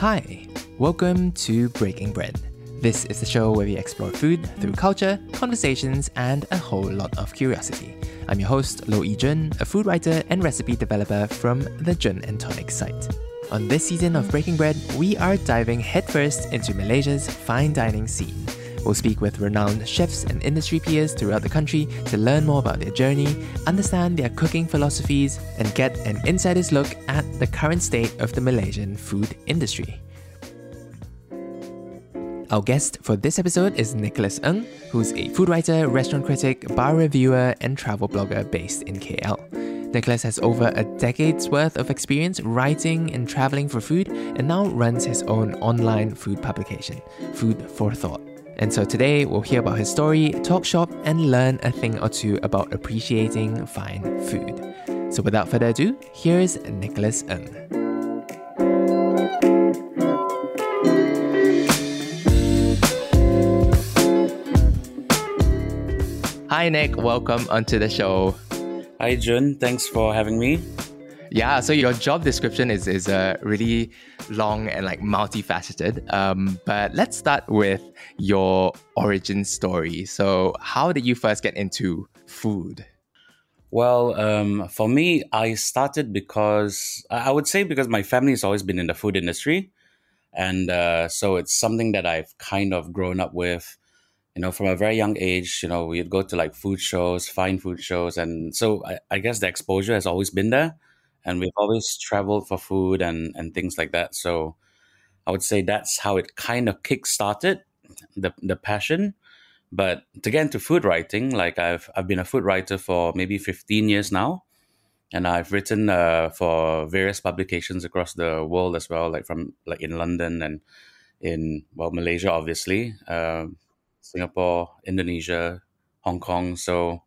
Hi, welcome to Breaking Bread. This is the show where we explore food through culture, conversations, and a whole lot of curiosity. I'm your host, Lo Yi Jun, a food writer and recipe developer from the Jun and Tonic site. On this season of Breaking Bread, we are diving headfirst into Malaysia's fine dining scene. We'll speak with renowned chefs and industry peers throughout the country to learn more about their journey, understand their cooking philosophies, and get an insider's look at the current state of the Malaysian food industry. Our guest for this episode is Nicholas Ng, who's a food writer, restaurant critic, bar reviewer, and travel blogger based in KL. Nicholas has over a decade's worth of experience writing and traveling for food and now runs his own online food publication, Food for Thought. And so today we'll hear about his story, talk shop, and learn a thing or two about appreciating fine food. So without further ado, here's Nicholas Ng. Hi Nick, welcome onto the show. Hi Jun, thanks for having me. Yeah, so your job description is is uh, really long and like multifaceted. Um, but let's start with your origin story. So, how did you first get into food? Well, um, for me, I started because I would say because my family has always been in the food industry, and uh, so it's something that I've kind of grown up with. You know, from a very young age, you know, we'd go to like food shows, fine food shows, and so I, I guess the exposure has always been there and we've always traveled for food and and things like that. So I would say that's how it kind of kick started the the passion. But to get into food writing, like I've I've been a food writer for maybe fifteen years now, and I've written uh, for various publications across the world as well, like from like in London and in well Malaysia, obviously, uh, Singapore, Indonesia, Hong Kong. So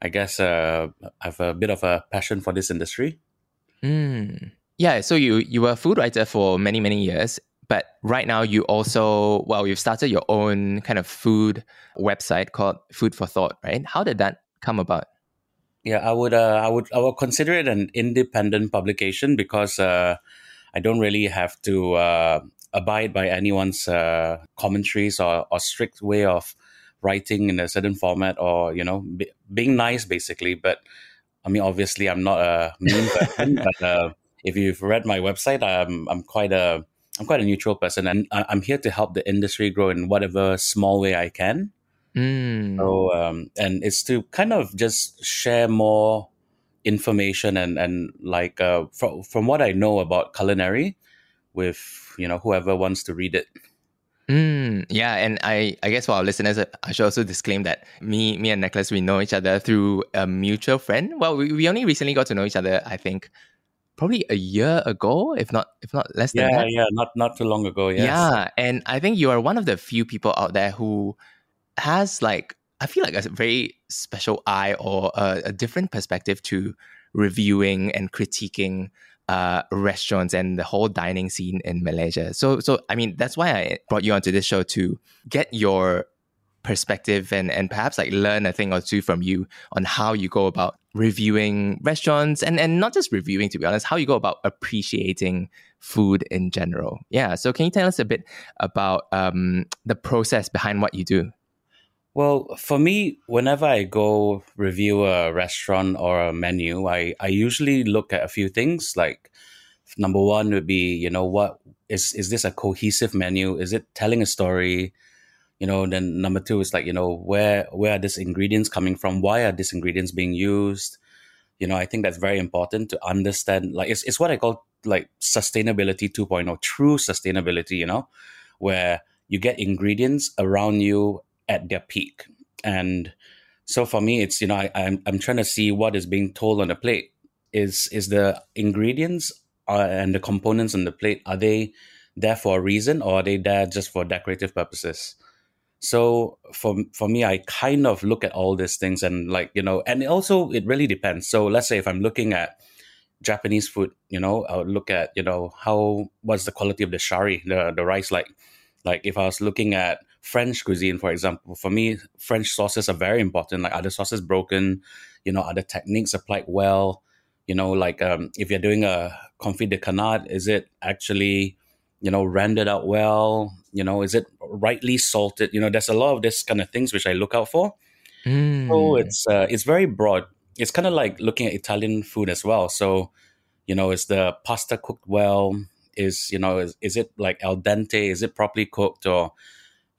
I guess uh, I have a bit of a passion for this industry. Mm. Yeah, so you you were a food writer for many many years, but right now you also well you've started your own kind of food website called Food for Thought, right? How did that come about? Yeah, I would uh, I would I would consider it an independent publication because uh, I don't really have to uh, abide by anyone's uh, commentaries or, or strict way of writing in a certain format or you know be, being nice basically, but I mean, obviously, I'm not a mean person, but uh, if you've read my website, I'm I'm quite a I'm quite a neutral person, and I'm here to help the industry grow in whatever small way I can. Mm. So, um, and it's to kind of just share more information and and like uh, from from what I know about culinary, with you know whoever wants to read it. Mm, yeah, and I, I guess for our listeners, I should also disclaim that me, me and Nicholas, we know each other through a mutual friend. Well, we, we only recently got to know each other, I think, probably a year ago, if not if not less yeah, than that. Yeah, not not too long ago. Yes. Yeah, and I think you are one of the few people out there who has like I feel like a very special eye or a, a different perspective to reviewing and critiquing uh, restaurants and the whole dining scene in Malaysia. So, so I mean, that's why I brought you onto this show to get your perspective and and perhaps like learn a thing or two from you on how you go about reviewing restaurants and and not just reviewing to be honest how you go about appreciating food in general yeah so can you tell us a bit about um, the process behind what you do well, for me, whenever I go review a restaurant or a menu, I, I usually look at a few things. Like number one would be, you know, what is is this a cohesive menu? Is it telling a story? You know, then number two is like, you know, where where are these ingredients coming from? Why are these ingredients being used? You know, I think that's very important to understand. Like it's it's what I call like sustainability 2.0, true sustainability, you know, where you get ingredients around you at their peak. And so for me, it's you know I, I'm I'm trying to see what is being told on the plate. Is is the ingredients uh, and the components on the plate are they there for a reason or are they there just for decorative purposes? So for for me, I kind of look at all these things and like you know, and also it really depends. So let's say if I'm looking at Japanese food, you know, I would look at you know how what's the quality of the shari, the the rice like. Like if I was looking at French cuisine, for example, for me, French sauces are very important. Like, are the sauces broken? You know, are the techniques applied well? You know, like um, if you're doing a confit de canard, is it actually you know, rendered out well? You know, is it rightly salted? You know, there's a lot of this kind of things which I look out for. Mm. So it's uh, it's very broad. It's kind of like looking at Italian food as well. So, you know, is the pasta cooked well? Is you know, is, is it like al dente? Is it properly cooked? Or,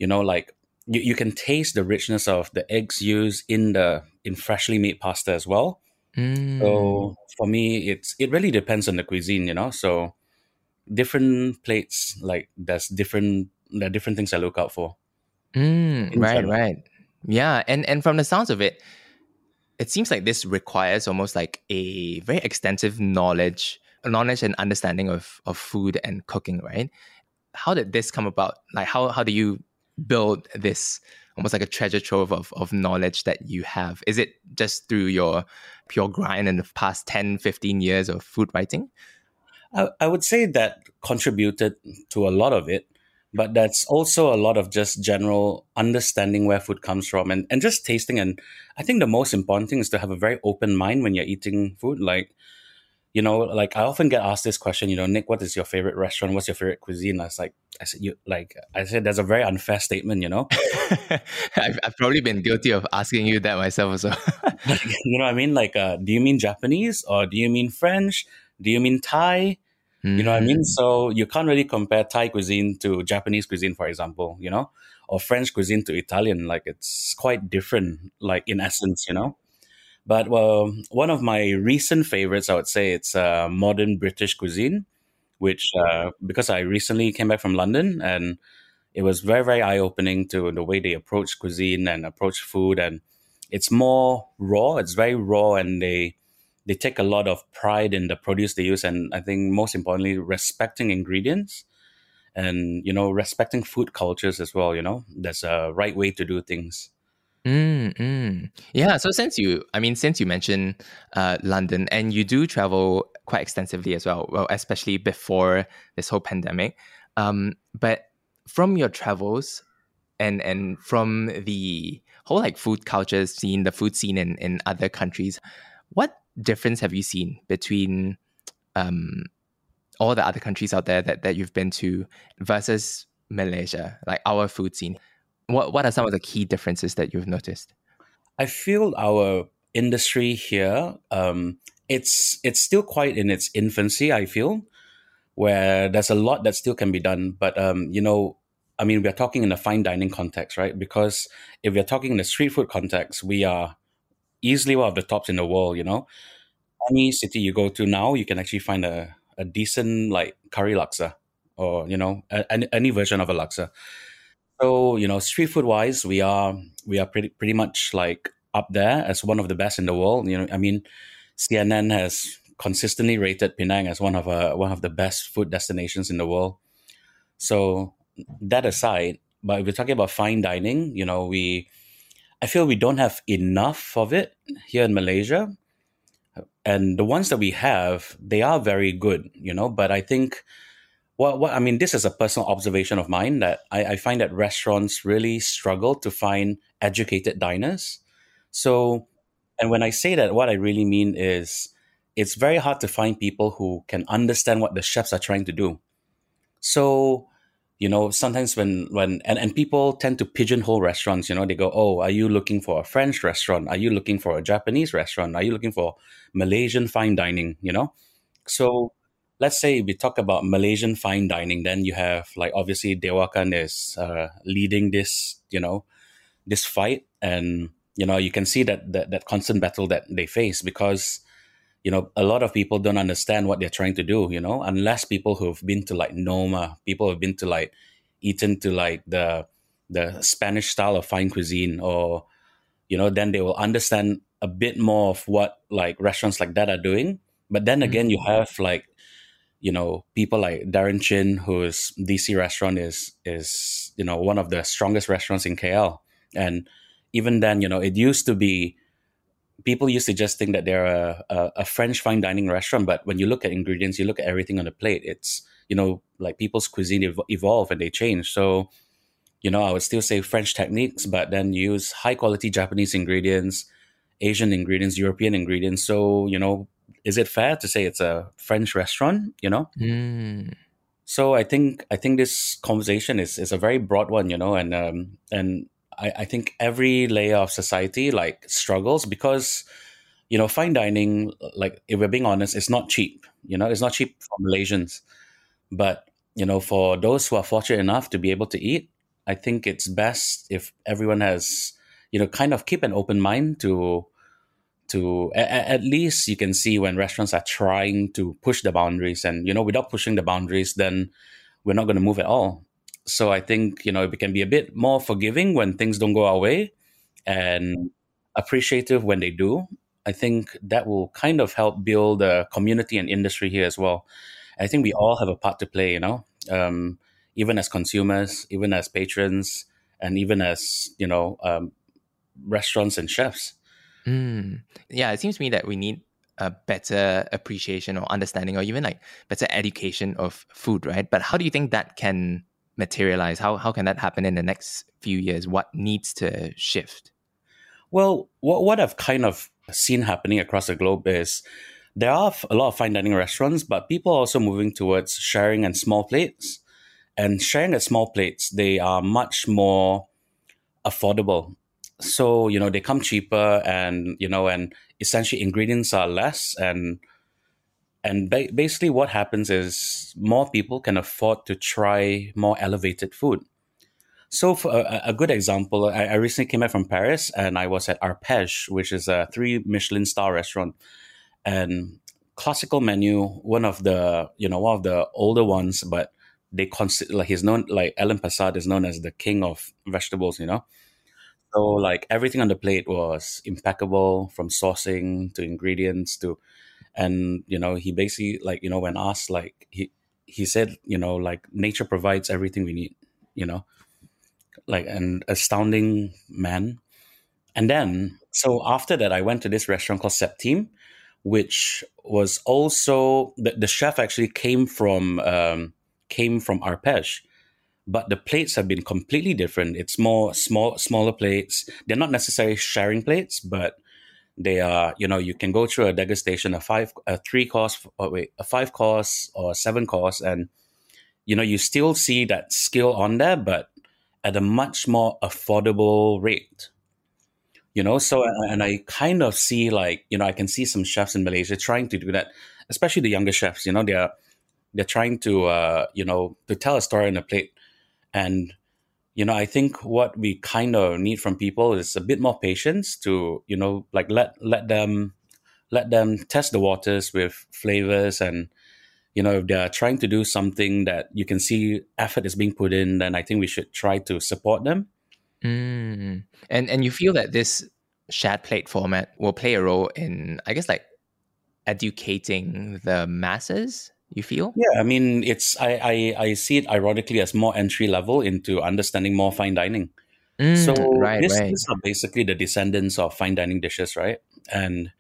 you know, like you, you can taste the richness of the eggs used in the in freshly made pasta as well. Mm. So for me, it's it really depends on the cuisine, you know. So different plates, like there's different there are different things I look out for. Mm, right, right. Yeah, and and from the sounds of it, it seems like this requires almost like a very extensive knowledge, knowledge and understanding of of food and cooking, right? How did this come about? Like how how do you build this almost like a treasure trove of, of knowledge that you have? Is it just through your pure grind in the past 10, 15 years of food writing? I, I would say that contributed to a lot of it, but that's also a lot of just general understanding where food comes from and, and just tasting. And I think the most important thing is to have a very open mind when you're eating food. Like, you know, like I often get asked this question, you know, Nick, what is your favorite restaurant? What's your favorite cuisine? I was like, I said, you like, I said, that's a very unfair statement, you know? I've, I've probably been guilty of asking you that myself as well. You know what I mean? Like, uh, do you mean Japanese or do you mean French? Do you mean Thai? You know what I mean? So you can't really compare Thai cuisine to Japanese cuisine, for example, you know, or French cuisine to Italian. Like it's quite different, like in essence, you know. But well, one of my recent favorites, I would say, it's uh, modern British cuisine, which uh, because I recently came back from London and it was very very eye opening to the way they approach cuisine and approach food, and it's more raw. It's very raw, and they they take a lot of pride in the produce they use and i think most importantly respecting ingredients and you know respecting food cultures as well you know there's a right way to do things Mm. Yeah. So since you, I mean, since you mentioned uh, London and you do travel quite extensively as well, well, especially before this whole pandemic. Um, but from your travels and and from the whole like food culture scene, the food scene in in other countries, what difference have you seen between um all the other countries out there that that you've been to versus Malaysia, like our food scene? What what are some of the key differences that you've noticed? i feel our industry here um, it's it's still quite in its infancy i feel where there's a lot that still can be done. But um, you know i mean we're talking in a fine dining context right? Because if we're talking in a street food context we are easily one of the tops in the world you know? Any city you go to now you can actually find a, a decent like curry laksa or you know a, any, any version of a laksa so you know street food wise we are we are pretty pretty much like up there as one of the best in the world. You know i mean cnn has consistently rated penang as one of a, one of the best food destinations in the world. So that aside but if we're talking about fine dining you know we i feel we don't have enough of it here in malaysia. And the ones that we have they are very good you know but i think what, what i mean this is a personal observation of mine that I, I find that restaurants really struggle to find educated diners. So and when i say that what i really mean is it's very hard to find people who can understand what the chefs are trying to do. So you know sometimes when when and, and people tend to pigeonhole restaurants you know they go oh are you looking for a french restaurant? Are you looking for a japanese restaurant? Are you looking for malaysian fine dining? You know? So let's say we talk about malaysian fine dining then you have like obviously dewakan is uh, leading this you know this fight. And you know you can see that, that that constant battle that they face because you know, a lot of people don't understand what they're trying to do, you know, unless people who've been to like Noma, people who've been to like eaten to like the the Spanish style of fine cuisine or you know, then they will understand a bit more of what like restaurants like that are doing. But then again, you have like, you know, people like Darren Chin, whose DC restaurant is is, you know, one of the strongest restaurants in KL. And even then, you know, it used to be people used to just think that they're a, a, a French fine dining restaurant, but when you look at ingredients, you look at everything on the plate. It's you know like people's cuisine ev- evolve and they change. So you know I would still say French techniques, but then use high quality Japanese ingredients, Asian ingredients, European ingredients. So you know, is it fair to say it's a French restaurant? You know, Mm. So I think I think this conversation is is a very broad one, you know, and um, and I, I think every layer of society like struggles because you know fine dining, like if we're being honest, it's not cheap. You know, it's not cheap for Malaysians, but you know, for those who are fortunate enough to be able to eat, I think it's best if everyone has you know kind of keep an open mind to to at, least you can see when restaurants are trying to push the boundaries and you know without pushing the boundaries then we're not going to move at all. So i think you know we can be a bit more forgiving when things don't go our way and appreciative when they do. I think that will kind of help build a community and industry here as well. I think we all have a part to play you know um, even as consumers even as patrons and even as you know um, restaurants and chefs Mm. Yeah, it seems to me that we need a better appreciation or understanding or even like better education of food, right? But how do you think that can materialize? How how can that happen in the next few years? What needs to shift? Well, what what I've kind of seen happening across the globe is there are a lot of fine dining restaurants, but people are also moving towards sharing and small plates. And sharing at small plates, they are much more affordable so you know they come cheaper and you know and essentially ingredients are less and and ba- basically what happens is more people can afford to try more elevated food. So for a, a good example I, I, recently came back from paris and i was at arpege which is a three michelin star restaurant. And classical menu one of the you know one of the older ones but they consider like he's known like Alain Passard is known as the king of vegetables you know so like everything on the plate was impeccable from sourcing to ingredients to and you know he basically like you know when asked like he he said you know like nature provides everything we need you know? Like an astounding man. And then so after that i went to this restaurant called septime which was also the, the chef actually came from um, came from arpege but the plates have been completely different. It's more small, smaller plates. They're not necessarily sharing plates, but they are. You know, you can go through a degustation, a five, a three course, or oh, wait, a five course or seven course, and you know, you still see that skill on there, but at a much more affordable rate. You know, so and I kind of see like you know I can see some chefs in Malaysia trying to do that, especially the younger chefs. You know, they're they're trying to uh, you know to tell a story on a plate and you know, I think what we kind of need from people is a bit more patience to, you know, like let let them let them test the waters with flavors and you know if they're trying to do something that you can see effort is being put in then i think we should try to support them mm. and and you feel that this shared plate format will play a role in i guess like educating the masses you feel? Yeah, I mean, it's I, I, I see it ironically as more entry level into understanding more fine dining. Mm, so right, this, right. these are basically the descendants of fine dining dishes, right? And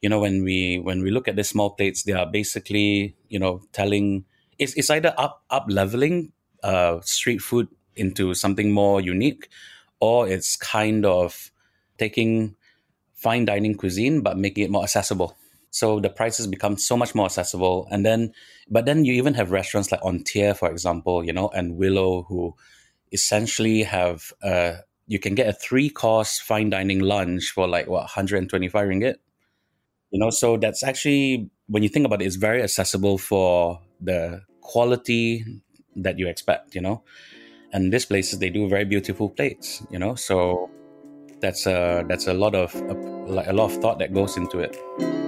you know, when we when we look at the small plates, they are basically you know telling it's it's either up up leveling uh, street food into something more unique, or it's kind of taking fine dining cuisine but making it more accessible. So the prices become so much more accessible. And then, but then you even have restaurants like Entier, for example, you know, and Willow, who essentially have, uh, you can get a three course fine dining lunch for like, what, 125 ringgit? You know, so that's actually, when you think about it, it's very accessible for the quality that you expect, you know. And these places, they do very beautiful plates, you know, so that's a that's a lot of a, a lot of thought that goes into it.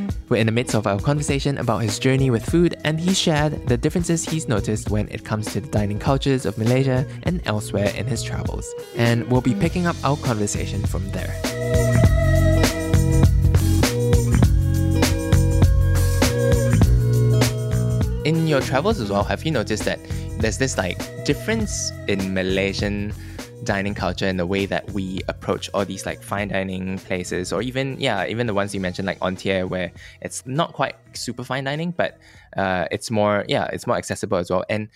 We're in the midst of our conversation about his journey with food, and he shared the differences he's noticed when it comes to the dining cultures of Malaysia and elsewhere in his travels. And we'll be picking up our conversation from there. In your travels as well, have you noticed that there's this like difference in Malaysian dining culture and the way that we approach all these like fine dining places or even yeah even the ones you mentioned like entier where it's not quite super fine dining but uh, it's more yeah it's more accessible as well. And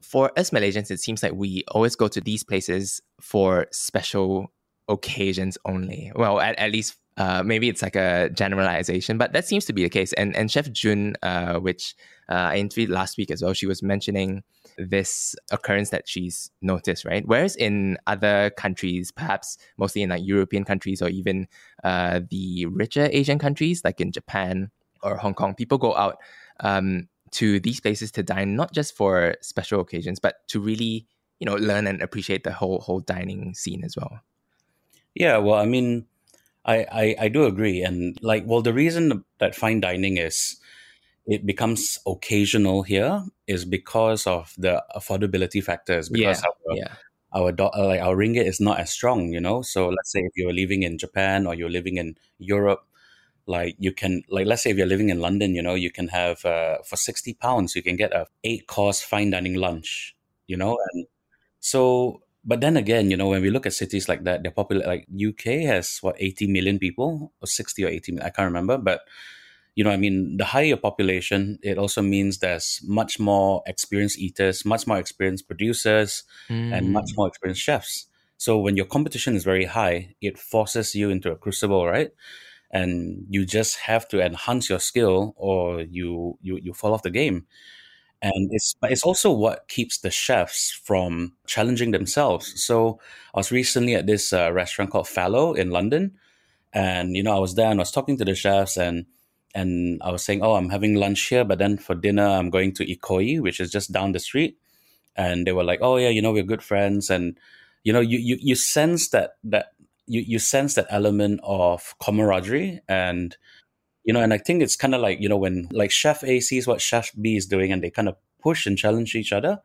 for us Malaysians it seems like we always go to these places for special occasions only. Well at, at least uh, maybe it's like a generalization, but that seems to be the case. And and Chef Jun, uh, which uh, I interviewed last week as well, she was mentioning this occurrence that she's noticed, right? Whereas in other countries, perhaps mostly in like European countries or even uh, the richer Asian countries, like in Japan or Hong Kong, people go out um, to these places to dine not just for special occasions, but to really you know learn and appreciate the whole whole dining scene as well. Yeah, well, I mean I, I, I do agree. And like, well, the reason that fine dining is it becomes occasional here is because of the affordability factors. Because yeah, our, yeah. our do- like our ringgit is not as strong, you know. So let's say if you're living in Japan or you're living in Europe, like you can like let's say if you're living in London, you know, you can have uh, for sixty pounds you can get a eight course fine dining lunch, you know, and so but then again, you know, when we look at cities like that, they're popular. Like UK has what eighty million people, or sixty or eighty. I can't remember, but you know, I mean, the higher population, it also means there's much more experienced eaters, much more experienced producers, mm. and much more experienced chefs. So when your competition is very high, it forces you into a crucible, right? And you just have to enhance your skill, or you you you fall off the game and it's it's also what keeps the chefs from challenging themselves. So I was recently at this uh, restaurant called Fallow in London, and you know I was there and I was talking to the chefs and and I was saying, oh, I'm having lunch here, but then for dinner I'm going to Ikoyi, which is just down the street, and they were like, oh yeah, you know we're good friends, and you know you you you sense that that you you sense that element of camaraderie and you know and i think it's kind of like you know when like chef a sees what chef b is doing and they kind of push and challenge each other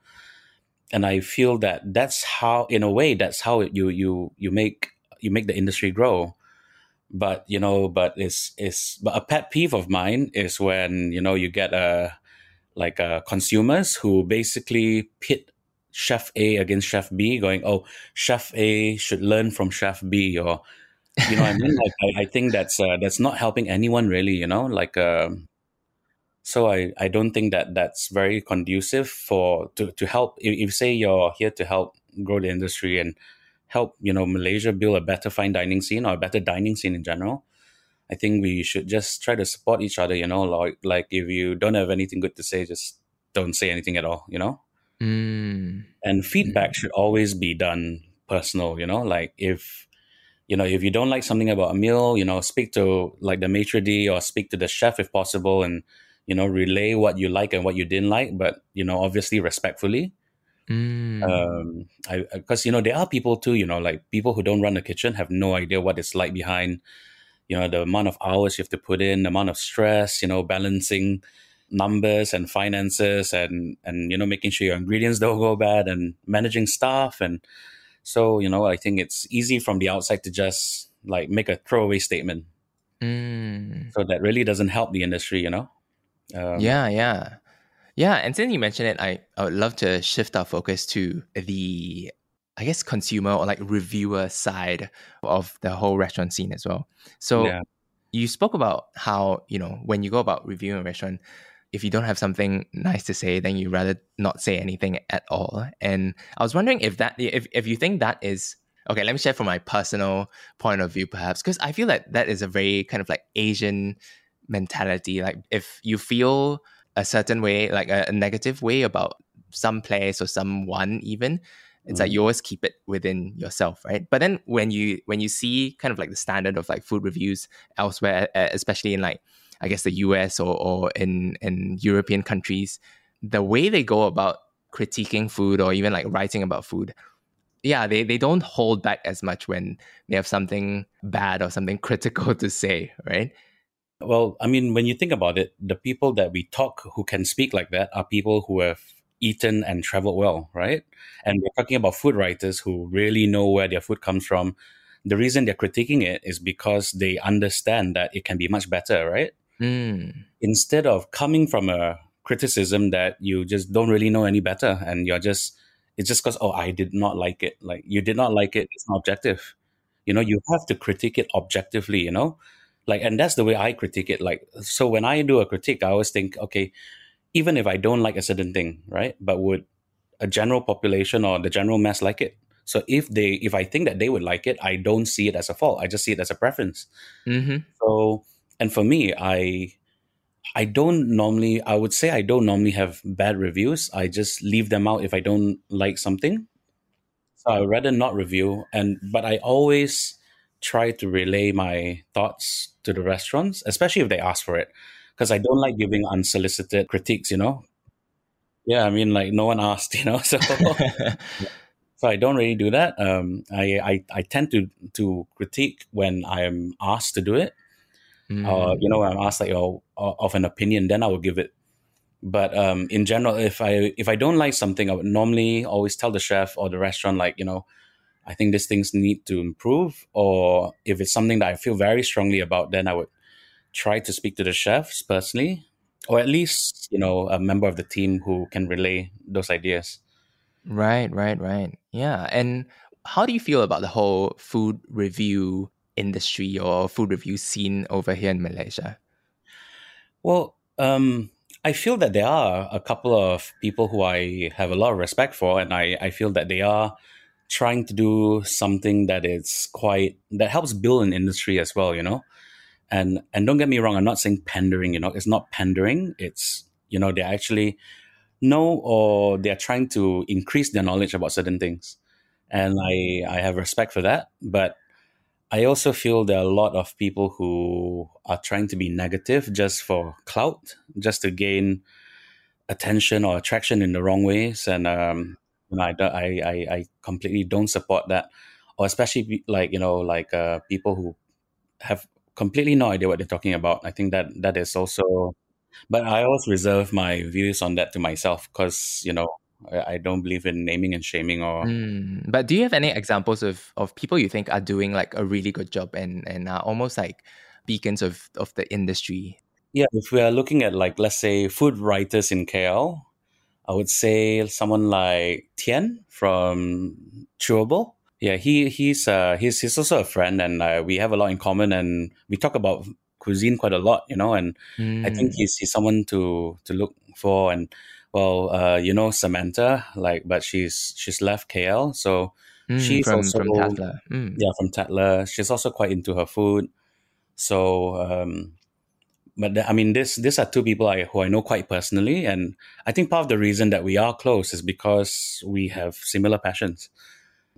and i feel that that's how in a way that's how you you you make you make the industry grow. But you know but it's it's but a pet peeve of mine is when you know you get a like uh, consumers who basically pit chef a against chef b going oh chef a should learn from chef b or you know what I mean? Like I, I think that's uh, that's not helping anyone really. You know, like uh, so I I don't think that that's very conducive for to to help. If, if say you're here to help grow the industry and help you know Malaysia build a better fine dining scene or a better dining scene in general. I think we should just try to support each other. You know, like like if you don't have anything good to say, just don't say anything at all. You know. Mm. And feedback mm. should always be done personal. You know, like if you know, if you don't like something about a meal, you know, speak to like the maitre d' or speak to the chef if possible, and you know, relay what you like and what you didn't like, but you know, obviously respectfully. Mm. Um, I because you know there are people too, you know, like people who don't run the kitchen have no idea what it's like behind, you know, the amount of hours you have to put in, the amount of stress, you know, balancing numbers and finances and and you know making sure your ingredients don't go bad and managing staff and so, you know, I think it's easy from the outside to just like make a throwaway statement. Mm. So that really doesn't help the industry, you know? Um, yeah, yeah. Yeah. And since you mentioned it, I, I would love to shift our focus to the, I guess, consumer or like reviewer side of the whole restaurant scene as well. So yeah. you spoke about how, you know, when you go about reviewing a restaurant, if you don't have something nice to say, then you rather not say anything at all. And I was wondering if that, if, if you think that is okay, let me share from my personal point of view, perhaps, because I feel that that is a very kind of like Asian mentality. Like if you feel a certain way, like a, a negative way about some place or someone, even, it's mm. like you always keep it within yourself, right? But then when you when you see kind of like the standard of like food reviews elsewhere, especially in like I guess the US or, or in, in European countries, the way they go about critiquing food or even like writing about food, yeah, they, they don't hold back as much when they have something bad or something critical to say, right? Well, I mean, when you think about it, the people that we talk who can speak like that are people who have eaten and traveled well, right? And we're talking about food writers who really know where their food comes from. The reason they're critiquing it is because they understand that it can be much better, right? Mm. Instead of coming from a criticism that you just don't really know any better and you're just it's just because oh i did not like it. Like you did not like it it's not objective. You know you have to critique it objectively you know? Like and that's the way i critique it. Like so when i do a critique i always think okay even if i don't like a certain thing right but would a general population or the general mass like it? So if they if i think that they would like it i don't see it as a fault. I just see it as a preference. Mm-hmm. so and for me i i don't normally i would say i don't normally have bad reviews. I just leave them out if i don't like something. So i would rather not review. And but i always try to relay my thoughts to the restaurants especially if they ask for it. Because i don't like giving unsolicited critiques you know? Yeah i mean like no one asked you know so. So I don't really do that. Um, I, I I tend to to critique when I'm asked to do it. Mm. Uh, you know, when I'm asked like oh, of an opinion, then I will give it. But um, in general, if I if I don't like something, I would normally always tell the chef or the restaurant like you know, I think these things need to improve. Or if it's something that I feel very strongly about, then I would try to speak to the chefs personally, or at least you know a member of the team who can relay those ideas. Right, right, right. Yeah. And how do you feel about the whole food review industry or food review scene over here in Malaysia? Well, um, I feel that there are a couple of people who I have a lot of respect for, and I, I feel that they are trying to do something that is quite that helps build an industry as well, you know. And and don't get me wrong, I'm not saying pandering, you know, it's not pandering. It's you know, they're actually know or they're trying to increase their knowledge about certain things. And I I have respect for that. But I also feel there are a lot of people who are trying to be negative just for clout, just to gain attention or attraction in the wrong ways. And um, you know, I, I, I, completely don't support that. Or especially like, you know, like uh, people who have completely no idea what they're talking about. I think that that is also, but I always reserve my views on that to myself because, you know, I, don't believe in naming and shaming or Mm. But do you have any examples of, of people you think are doing like a really good job and, and are almost like beacons of, of the industry? Yeah, if we are looking at like let's say food writers in KL, I would say someone like Tian from Chewable. Yeah, he he's uh he's he's also a friend and uh, we have a lot in common and we talk about cuisine quite a lot, you know, and I think Mm. he's he's someone to to look for and well, uh, you know Samantha, like but she's she's left KL, so Mm, she's from, also from Tatler. Mm. yeah from Tatler. She's also quite into her food. So, um, but the- I mean, this these are two people I who I know quite personally, and I think part of the reason that we are close is because we have similar passions.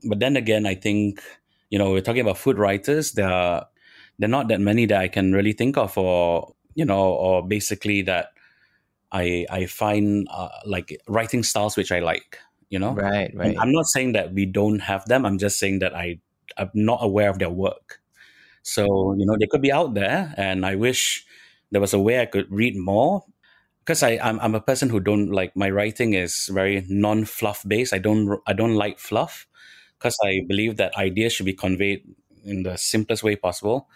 But then again, I think you know we're talking about food writers. There are there are not that many that I can really think of, or you know, or basically that I I find uh, like writing styles which I like. You know, Right, and right. I'm not saying that we don't have them. I'm just saying that I I'm not aware of their work. So you know they could be out there, and I wish there was a way I could read more. Because I I'm, I'm a person who don't like my writing is very non fluff based. I don't I don't like fluff because I believe that ideas should be conveyed in the simplest way possible.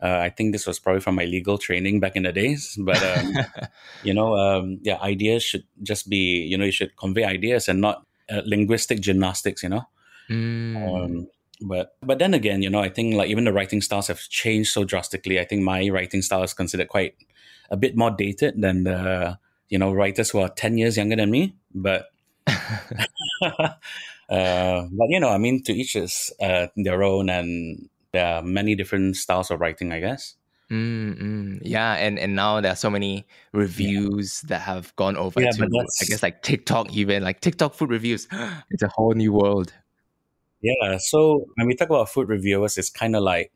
Uh, I think this was probably from my legal training back in the days, but um, you know, um, yeah, ideas should just be you know you should convey ideas and not uh, linguistic gymnastics. You know. Mm. Um, but but then again, you know, I think like even the writing styles have changed so drastically. I think my writing style is considered quite a bit more dated than the you know writers who are ten years younger than me. But uh, but you know, I mean, to each is uh, their own, and there are many different styles of writing, I guess. Mm, mm. Yeah, and and now there are so many reviews that have gone over Yeah, to but I guess like TikTok even like TikTok food reviews. It's a whole new world. yeah. So when we talk about food reviewers, it's kind of like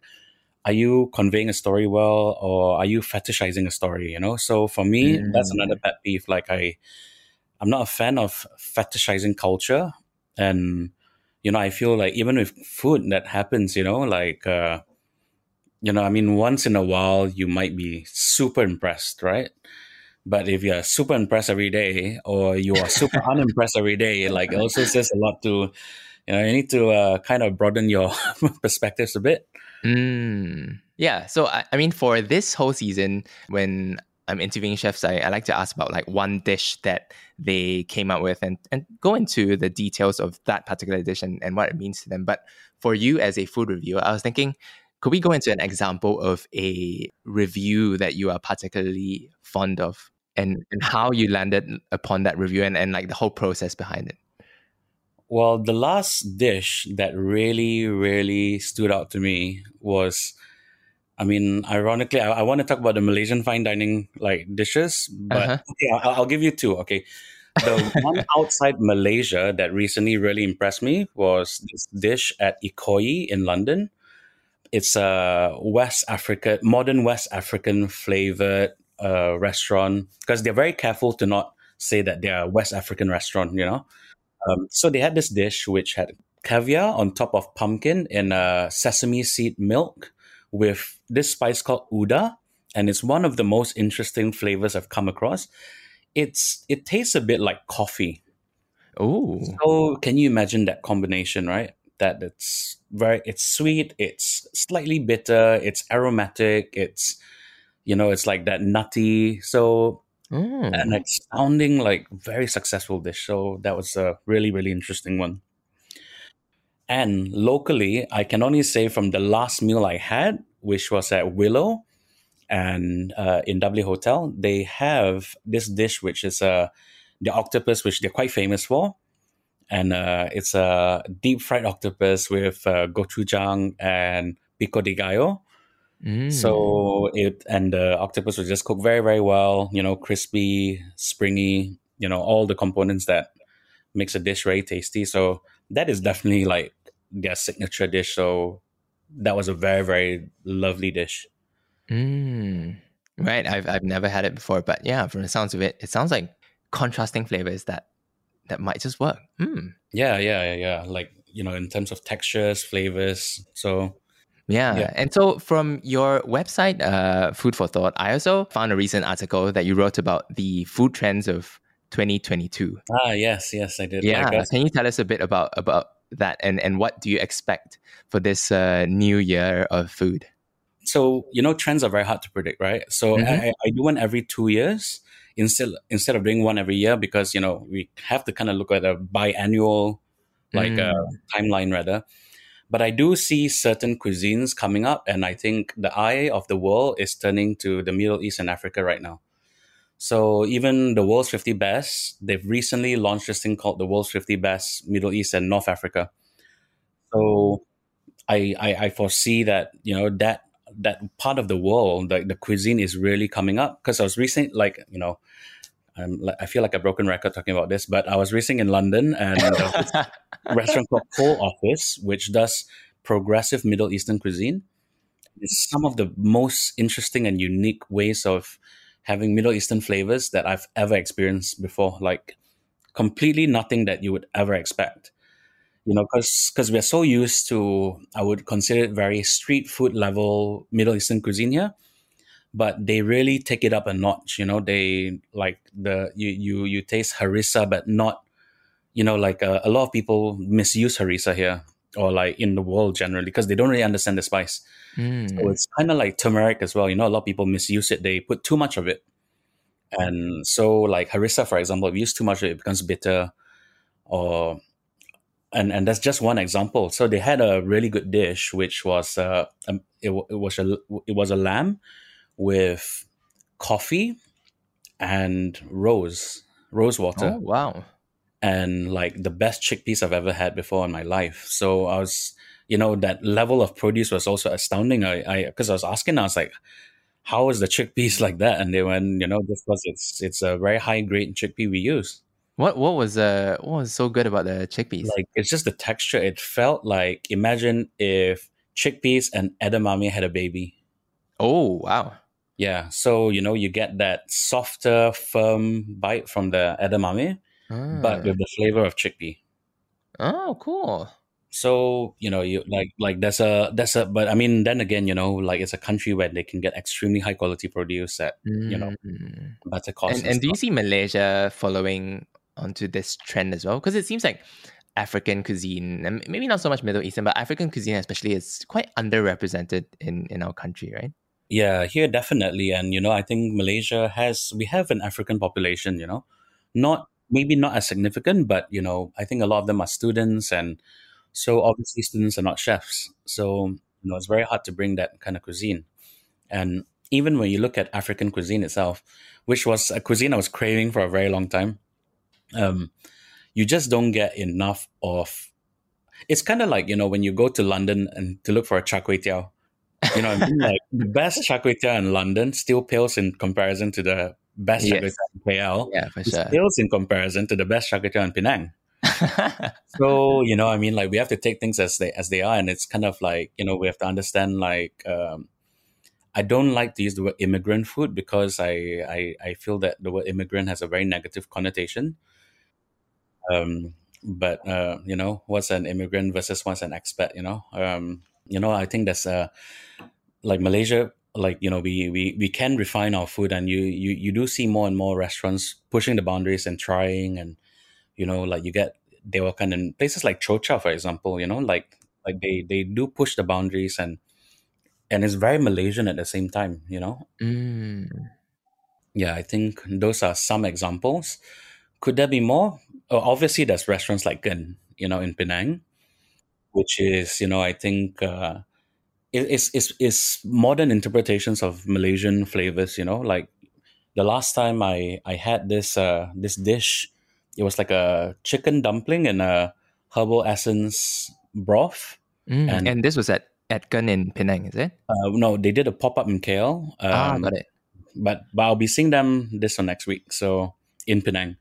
are you conveying a story well or are you fetishizing a story you know so for me that's another Mm. pet peeve like i i'm not a fan of fetishizing culture and you know i feel like even with food that happens you know like uh you know i mean once in a while you might be super impressed right but if you're super impressed every day or you are super unimpressed every day like it also says a lot to you know you need to uh, kind of broaden your perspectives a bit Mm. Yeah. So I, I mean, for this whole season, when I'm interviewing chefs, I, I like to ask about like one dish that they came up with and, and go into the details of that particular dish and, and what it means to them. But for you as a food reviewer, I was thinking, could we go into an example of a review that you are particularly fond of and, and how you landed upon that review and, and like the whole process behind it? Well, the last dish that really, really stood out to me was, I mean, ironically, I, I want to talk about the Malaysian fine dining like dishes, but Uh-huh. okay, I'll, I'll give you two. Okay, the one outside Malaysia that recently really impressed me was this dish at Ikoyi in London. It's a West African, modern West African flavored uh, restaurant because they're very careful to not say that they're a West African restaurant, you know. Um, so they had this dish which had caviar on top of pumpkin in uh, sesame seed milk with this spice called uda, and it's one of the most interesting flavors I've come across. It's it tastes a bit like coffee. Oh, So can you imagine that combination, right? That it's very it's sweet, it's slightly bitter, it's aromatic, it's you know, it's like that nutty. So Mm. an astounding, like very successful dish. So that was a really, really interesting one. And locally, I can only say from the last meal I had, which was at Willow and uh, in W Hotel, they have this dish which is uh, the octopus, which they're quite famous for. And uh, it's a deep fried octopus with uh, gochujang and pico de gallo. Mm. So it and the octopus was just cooked very very well. You know, crispy, springy. You know, all the components that makes a dish very tasty. So that is definitely like their signature dish. So that was a very very lovely dish. Mm. Right. I've I've never had it before, but yeah, from the sounds of it, it sounds like contrasting flavors that that might just work. Mm. Yeah, yeah, yeah, yeah. Like you know, in terms of textures, flavors. So Yeah. Yeah. And so from your website, uh, Food for Thought, I also found a recent article that you wrote about the food trends of 2022. ah, yes, yes, I did. Yeah. Can you tell us a bit about about that and, and what do you expect for this uh, new year of food? so you know trends are very hard to predict right so Mhm. I, I do one every two years instead instead of doing one every year because you know we have to kind of look at a biannual like Mm. uh, timeline rather but i do see certain cuisines coming up and i think the eye of the world is turning to the middle east and africa right now so even the world's 50 best they've recently launched this thing called the world's 50 best middle east and north africa so I, I I foresee that you know that that part of the world, like the cuisine, is really coming up. Because I was recent, like you know, I'm, like- I feel like a broken record talking about this, but I was recently in London and restaurant called Coal Office, which does progressive Middle Eastern cuisine. It's some of the most interesting and unique ways of having Middle Eastern flavors that I've ever experienced before. Like completely nothing that you would ever expect you know because we're so used to i would consider it very street food level middle eastern cuisine here but they really take it up a notch you know they like the you you you taste harissa but not you know like uh, a lot of people misuse harissa here or like in the world generally because they don't really understand the spice Mm. so it's kind of like turmeric as well you know a lot of people misuse it they put too much of it and so like harissa for example if you use too much of it it becomes bitter or and and that's just one example. So they had a really good dish, which was uh, um, it, it was a it was a lamb with coffee and rose rose water Oh, wow. And like the best chickpeas I've ever had before in my life. So I was, you know, that level of produce was also astounding. I I because I was asking, I was like, how is the chickpeas like that? And they went, you know, just because it's it's a very high grade chickpea we use. What what was uh what was so good about the chickpeas? like it's just the texture it felt like imagine if chickpeas and edamame had a baby oh wow. yeah so you know you get that softer firm bite from the edamame but Ah. with the flavor of chickpea oh cool. so you know you like like there's a there's a but i mean then again you know like it's a country where they can get extremely high quality produce at you know, Mm. better cost and, and do you see Malaysia following onto this trend as well? Because it seems like African cuisine, and maybe not so much Middle Eastern, but African cuisine especially is quite underrepresented in in our country, right? Yeah, here definitely, and you know, I think Malaysia has we have an African population. You know, not maybe not as significant, but you know, I think a lot of them are students, and so obviously students are not chefs. So you know, it's very hard to bring that kind of cuisine. And even when you look at African cuisine itself, which was a cuisine I was craving for a very long time, um, you just don't get enough of. It's kind of like you know when you go to London and to look for a char kway teow. You know, I mean? like the best char kway teow in London still pales in comparison to the best Yes. teow in KL. Yeah, for sure. pales in comparison to the best char kway in Penang. So you know, I mean, like we have to take things as they as they are, and it's kind of like you know we have to understand like. Um, I don't like to use the word immigrant food because I, I, I feel that the word immigrant has a very negative connotation. Um, but uh, you know, what's an immigrant versus what's an expat? You know, um, you know, I think that's uh, like Malaysia. Like you know, we, we we can refine our food, and you you you do see more and more restaurants pushing the boundaries and trying, and you know, like you get they were kind of places like Chocha, for example. You know, like like they they do push the boundaries and and it's very Malaysian at the same time. You know, Mm. yeah, I think those are some examples. Could there be more? Oh, obviously, there's restaurants like Gen, you know, in Penang, which is, you know, I think uh, it's, it's, it's modern interpretations of Malaysian flavors, you know, like the last time I, I had this, uh, this dish, it was like a chicken dumpling and a herbal essence broth. Mm. And- And, this was at at Gen in Penang, is it? Uh, no, they did a pop up in KL. ah, Um, got it. but, but I'll be seeing them this or next week. So in Penang.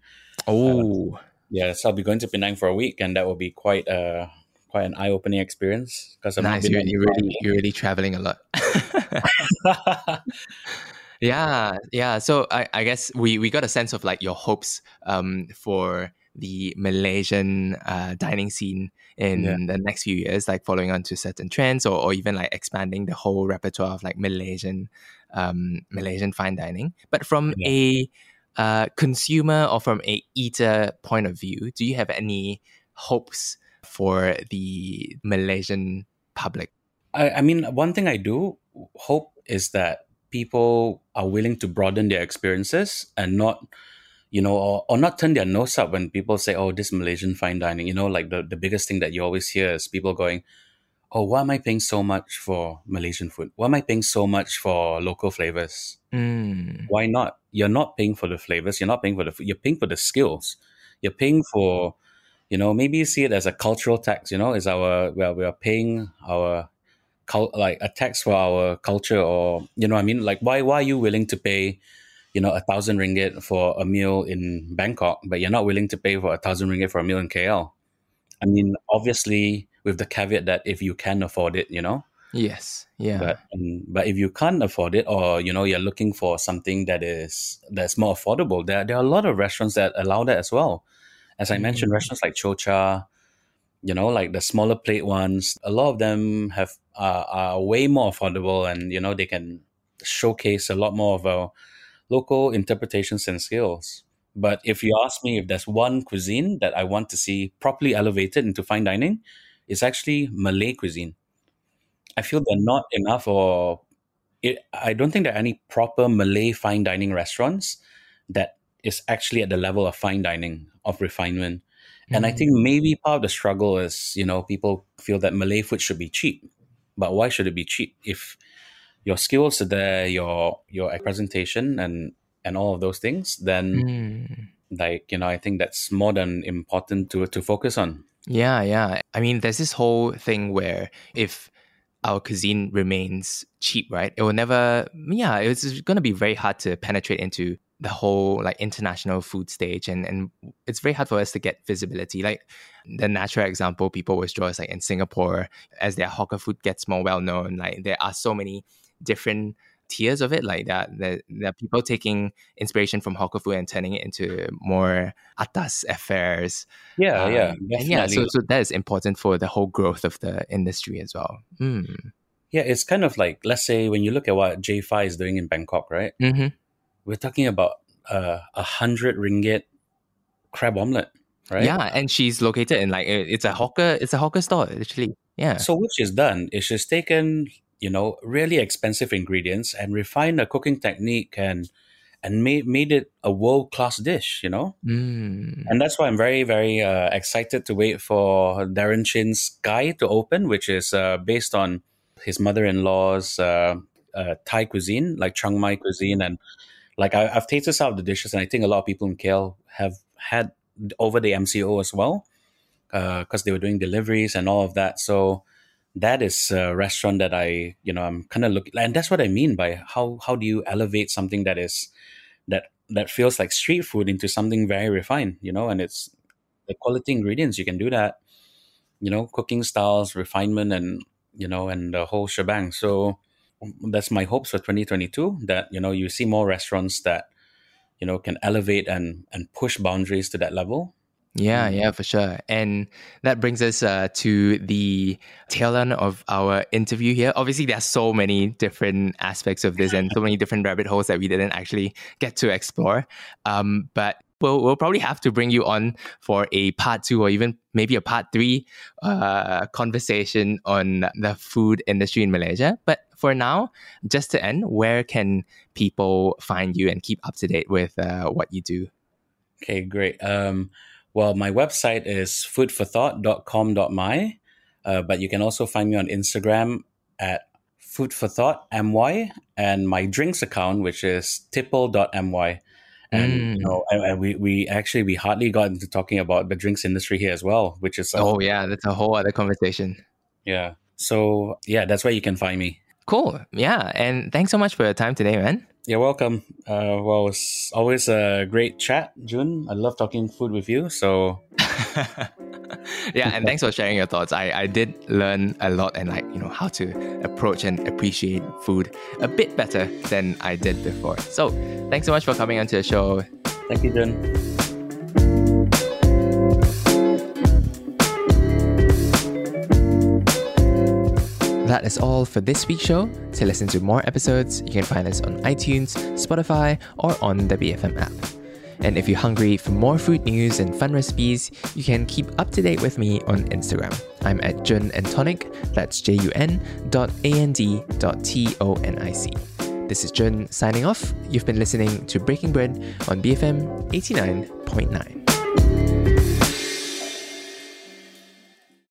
Oh, Yes, I'll be going to Penang for a week, and that will be quite uh quite an eye opening experience because I'm nice. You're, been you're really you're really traveling a lot. yeah, yeah. So I, I guess we, we got a sense of like your hopes um for the Malaysian uh, dining scene in Yeah. the next few years, like following on to certain trends or, or even like expanding the whole repertoire of like Malaysian um Malaysian fine dining. But from a uh, consumer or from a eater point of view, do you have any hopes for the Malaysian public? I, I mean, one thing I do hope is that people are willing to broaden their experiences and not, you know, or, or not turn their nose up when people say, "Oh, this Malaysian fine dining." You know, like the the biggest thing that you always hear is people going, "Oh, why am I paying so much for Malaysian food? Why am I paying so much for local flavors?" Mm. why not? You're not paying for the flavors. You're not paying for the. food, You're paying for the skills. You're paying for, you know, maybe you see it as a cultural tax. You know, is our well, we are paying our, cul- like a tax for our culture, or you know, I mean, like why why are you willing to pay, you know, a thousand ringgit for a meal in Bangkok, but you're not willing to pay for a thousand ringgit for a meal in KL? I mean, obviously, with the caveat that if you can afford it, you know, Yes. Yeah. but um, but if you can't afford it or you know you're looking for something that is that's more affordable there, there are a lot of restaurants that allow that as well as i mentioned Mhm. restaurants like chocha you know like the smaller plate ones a lot of them have uh, are way more affordable and you know they can showcase a lot more of our local interpretations and skills but if you ask me if there's one cuisine that i want to see properly elevated into fine dining it's actually malay cuisine I feel there are not enough, or it, I don't think there are any proper Malay fine dining restaurants that is actually at the level of fine dining of refinement. And I Mm. think maybe part of the struggle is, you know, people feel that Malay food should be cheap, but why should it be cheap if your skills are there, your your presentation and and all of those things? Then, Mm. like you know, I think that's more than important to to focus on. Yeah, yeah. I mean, there's this whole thing where if our cuisine remains cheap, right, it will never, yeah, it's going to be very hard to penetrate into the whole like international food stage and and it's very hard for us to get visibility like the natural example people always draw is like in singapore as their hawker food gets more well known like there are so many different tiers of it like that there, there are people taking inspiration from hawker food and turning it into more atas affairs Yeah, yeah, um, and yeah, so, so that is important for the whole growth of the industry as well. Mm. Yeah, it's kind of like let's say when you look at what Jay Fai is doing in Bangkok, right? hmm We're talking about uh, a hundred ringgit crab omelet, right? Yeah, and she's located in like it's a hawker, it's a hawker store literally. Yeah. So what she's done is she's taken you know really expensive ingredients and refined a cooking technique and and made made it a world class dish. You know, Mm. and that's why I'm very very uh, excited to wait for Darren Chin's guide to open, which is uh, based on his mother in law's uh, uh, Thai cuisine, like Chiang Mai cuisine, and like I, I've tasted some of the dishes, and I think a lot of people in KL have had over the MCO as well, uh, because they were doing deliveries and all of that. So that is a restaurant that I, you know, I'm kind of looking, and that's what I mean by how how do you elevate something that is that that feels like street food into something very refined, you know, and it's the quality ingredients you can do that, you know, cooking styles, refinement, and you know, and the whole shebang. So that's my hopes for 2022 that you know you see more restaurants that you know can elevate and and push boundaries to that level Yeah, yeah, for sure. And that brings us uh, to the tail end of our interview here. Obviously, there are so many different aspects of this and so many different rabbit holes that we didn't actually get to explore. Um, but we'll, we'll probably have to bring you on for a part two or even maybe a part three uh, conversation on the food industry in Malaysia. But for now, just to end, where can people find you and keep up to date with uh, what you do? okay great um well my website is foodforthought.com.my uh, but you can also find me on instagram at food for thought my and my drinks account which is tipple.my and Mm. you know and, and we we actually we hardly got into talking about the drinks industry here as well which is uh, Oh, yeah, that's a whole other conversation. yeah so yeah that's where you can find me Cool. Yeah. And thanks so much for your time today, man. You're welcome. Uh, well, it's always a great chat, Jun. I love talking food with you. So yeah, and thanks for sharing your thoughts. I, I did learn a lot and like, you know, how to approach and appreciate food a bit better than I did before. So thanks so much for coming onto the show. thank you, Jun. That is all for this week's show. To listen to more episodes, you can find us on iTunes, Spotify, or on the BFM app. And if you're hungry for more food news and fun recipes, you can keep up to date with me on Instagram. I'm at Jun and Tonic, that's J U N dot A N D dot T O N I C. This is Jun signing off. You've been listening to Breaking Bread on BFM 89.9.